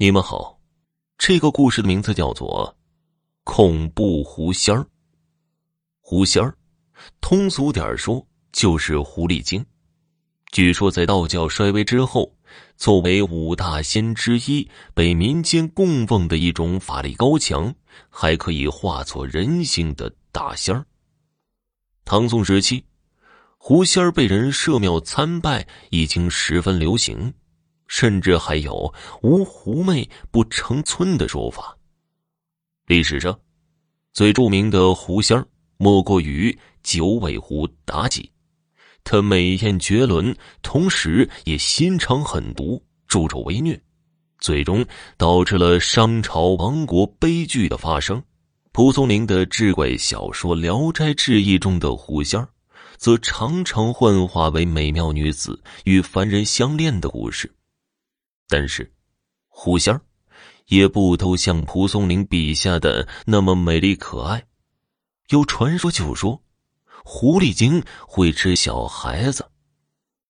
你们好，这个故事的名字叫做《恐怖狐仙儿》。狐仙儿，通俗点说就是狐狸精。据说在道教衰微之后，作为五大仙之一，被民间供奉的一种法力高强，还可以化作人形的大仙儿。唐宋时期，狐仙儿被人设庙参拜，已经十分流行。甚至还有“无狐媚不成村”的说法。历史上，最著名的狐仙莫过于九尾狐妲己。她美艳绝伦，同时也心肠狠毒，助纣为虐，最终导致了商朝亡国悲剧的发生。蒲松龄的志怪小说《聊斋志异》中的狐仙则常常幻化为美妙女子与凡人相恋的故事。但是，狐仙儿也不都像蒲松龄笔下的那么美丽可爱。有传说就说，狐狸精会吃小孩子。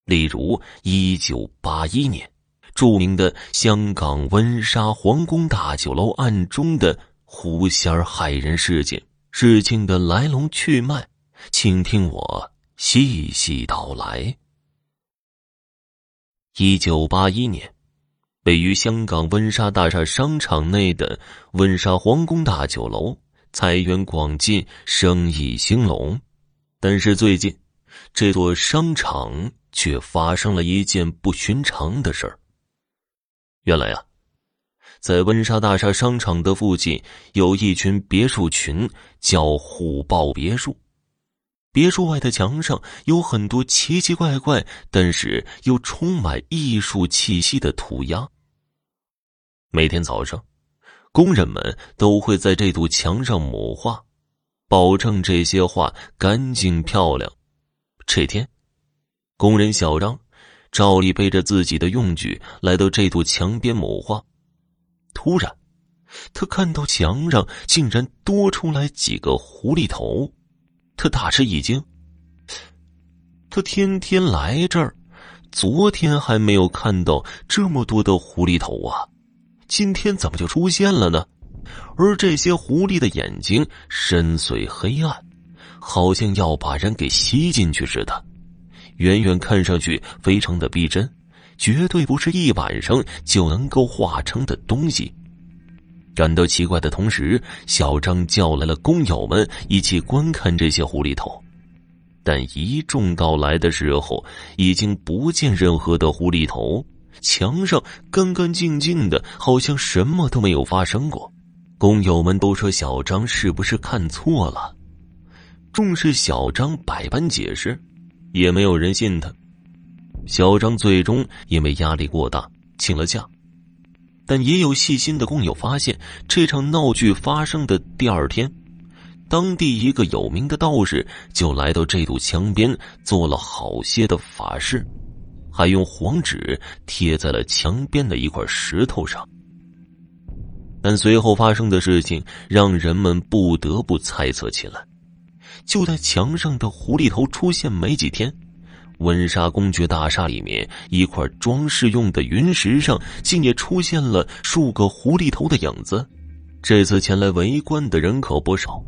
例如，一九八一年著名的香港温莎皇宫大酒楼案中的狐仙儿害人事件，事情的来龙去脉，请听我细细道来。一九八一年。位于香港温莎大厦商场内的温莎皇宫大酒楼，财源广进，生意兴隆。但是最近，这座商场却发生了一件不寻常的事儿。原来啊，在温莎大厦商场的附近，有一群别墅群，叫虎豹别墅。别墅外的墙上有很多奇奇怪怪，但是又充满艺术气息的涂鸦。每天早上，工人们都会在这堵墙上抹画，保证这些画干净漂亮。这天，工人小张照例背着自己的用具来到这堵墙边抹画。突然，他看到墙上竟然多出来几个狐狸头，他大吃一惊。他天天来这儿，昨天还没有看到这么多的狐狸头啊！今天怎么就出现了呢？而这些狐狸的眼睛深邃黑暗，好像要把人给吸进去似的，远远看上去非常的逼真，绝对不是一晚上就能够化成的东西。感到奇怪的同时，小张叫来了工友们一起观看这些狐狸头，但一众到来的时候，已经不见任何的狐狸头。墙上干干净净的，好像什么都没有发生过。工友们都说小张是不是看错了？重视小张百般解释，也没有人信他。小张最终因为压力过大请了假。但也有细心的工友发现，这场闹剧发生的第二天，当地一个有名的道士就来到这堵墙边做了好些的法事。还用黄纸贴在了墙边的一块石头上，但随后发生的事情让人们不得不猜测起来。就在墙上的狐狸头出现没几天，温莎公爵大厦里面一块装饰用的云石上竟也出现了数个狐狸头的影子。这次前来围观的人可不少，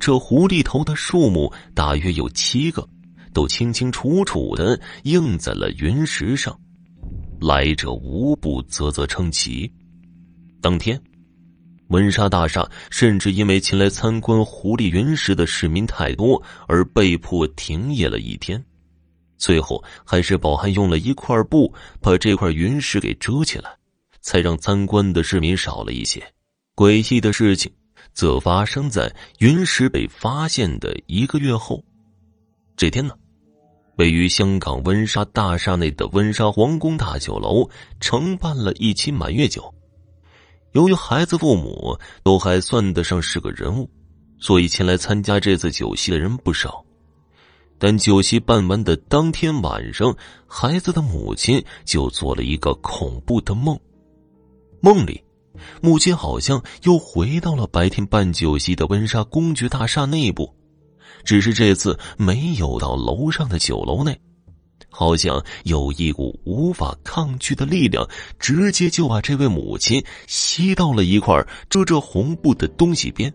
这狐狸头的数目大约有七个。都清清楚楚的映在了云石上，来者无不啧啧称奇。当天，温莎大厦甚至因为前来参观狐狸云石的市民太多，而被迫停业了一天。最后，还是保安用了一块布把这块云石给遮起来，才让参观的市民少了一些。诡异的事情则发生在云石被发现的一个月后。这天呢？位于香港温莎大厦内的温莎皇宫大酒楼承办了一期满月酒。由于孩子父母都还算得上是个人物，所以前来参加这次酒席的人不少。但酒席办完的当天晚上，孩子的母亲就做了一个恐怖的梦。梦里，母亲好像又回到了白天办酒席的温莎公爵大厦内部。只是这次没有到楼上的酒楼内，好像有一股无法抗拒的力量，直接就把这位母亲吸到了一块遮着红布的东西边。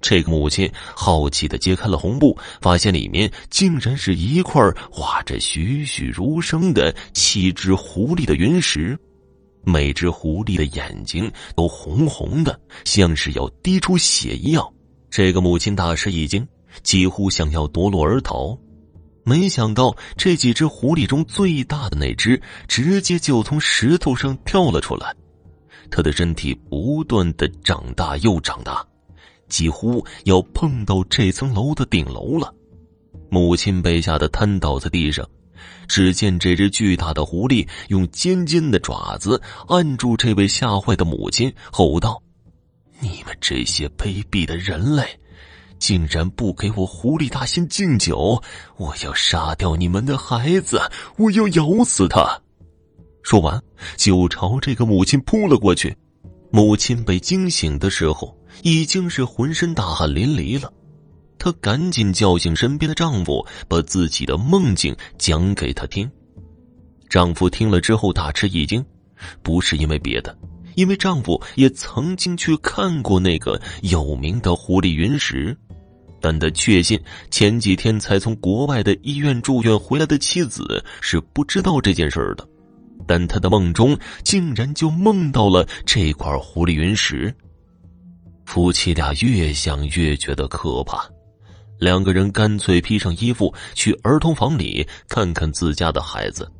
这个母亲好奇的揭开了红布，发现里面竟然是一块画着栩栩如生的七只狐狸的云石，每只狐狸的眼睛都红红的，像是要滴出血一样。这个母亲大吃一惊，几乎想要夺路而逃。没想到这几只狐狸中最大的那只，直接就从石头上跳了出来，它的身体不断的长大又长大。几乎要碰到这层楼的顶楼了，母亲被吓得瘫倒在地上。只见这只巨大的狐狸用尖尖的爪子按住这位吓坏的母亲，吼道：“你们这些卑鄙的人类，竟然不给我狐狸大仙敬酒！我要杀掉你们的孩子，我要咬死他！”说完，就朝这个母亲扑了过去。母亲被惊醒的时候。已经是浑身大汗淋漓了，她赶紧叫醒身边的丈夫，把自己的梦境讲给他听。丈夫听了之后大吃一惊，不是因为别的，因为丈夫也曾经去看过那个有名的狐狸云石，但他确信前几天才从国外的医院住院回来的妻子是不知道这件事的，但他的梦中竟然就梦到了这块狐狸云石。夫妻俩越想越觉得可怕，两个人干脆披上衣服去儿童房里看看自家的孩子，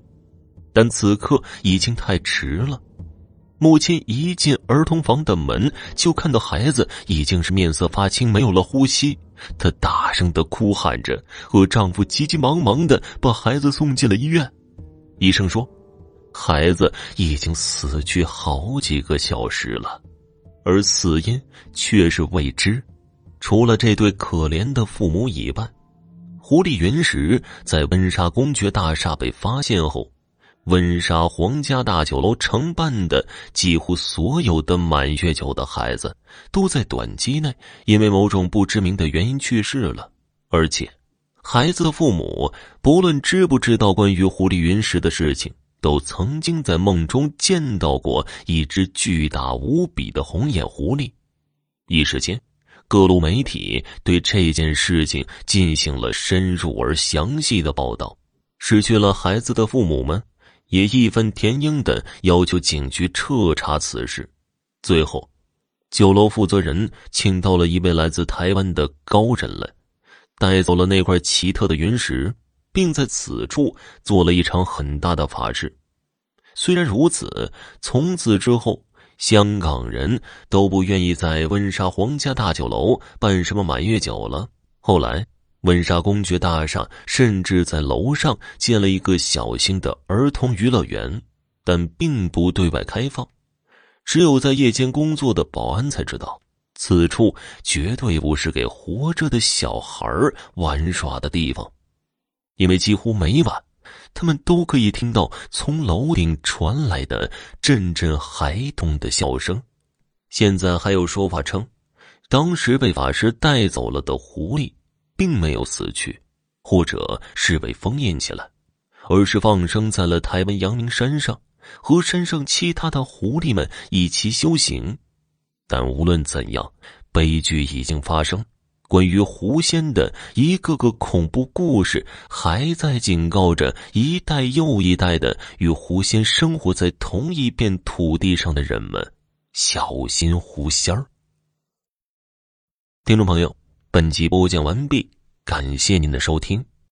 但此刻已经太迟了。母亲一进儿童房的门，就看到孩子已经是面色发青，没有了呼吸。她大声的哭喊着，和丈夫急急忙忙的把孩子送进了医院。医生说，孩子已经死去好几个小时了。而死因却是未知，除了这对可怜的父母以外，狐狸原石在温莎公爵大厦被发现后，温莎皇家大酒楼承办的几乎所有的满月酒的孩子，都在短期内因为某种不知名的原因去世了，而且，孩子的父母不论知不知道关于狐狸云石的事情。都曾经在梦中见到过一只巨大无比的红眼狐狸，一时间，各路媒体对这件事情进行了深入而详细的报道。失去了孩子的父母们也义愤填膺的要求警局彻查此事。最后，酒楼负责人请到了一位来自台湾的高人来，带走了那块奇特的云石。并在此处做了一场很大的法事。虽然如此，从此之后，香港人都不愿意在温莎皇家大酒楼办什么满月酒了。后来，温莎公爵大厦甚至在楼上建了一个小型的儿童娱乐园，但并不对外开放，只有在夜间工作的保安才知道。此处绝对不是给活着的小孩玩耍的地方。因为几乎每晚，他们都可以听到从楼顶传来的阵阵孩童的笑声。现在还有说法称，当时被法师带走了的狐狸，并没有死去，或者是被封印起来，而是放生在了台湾阳明山上，和山上其他的狐狸们一起修行。但无论怎样，悲剧已经发生。关于狐仙的一个个恐怖故事，还在警告着一代又一代的与狐仙生活在同一片土地上的人们，小心狐仙儿。听众朋友，本集播讲完毕，感谢您的收听。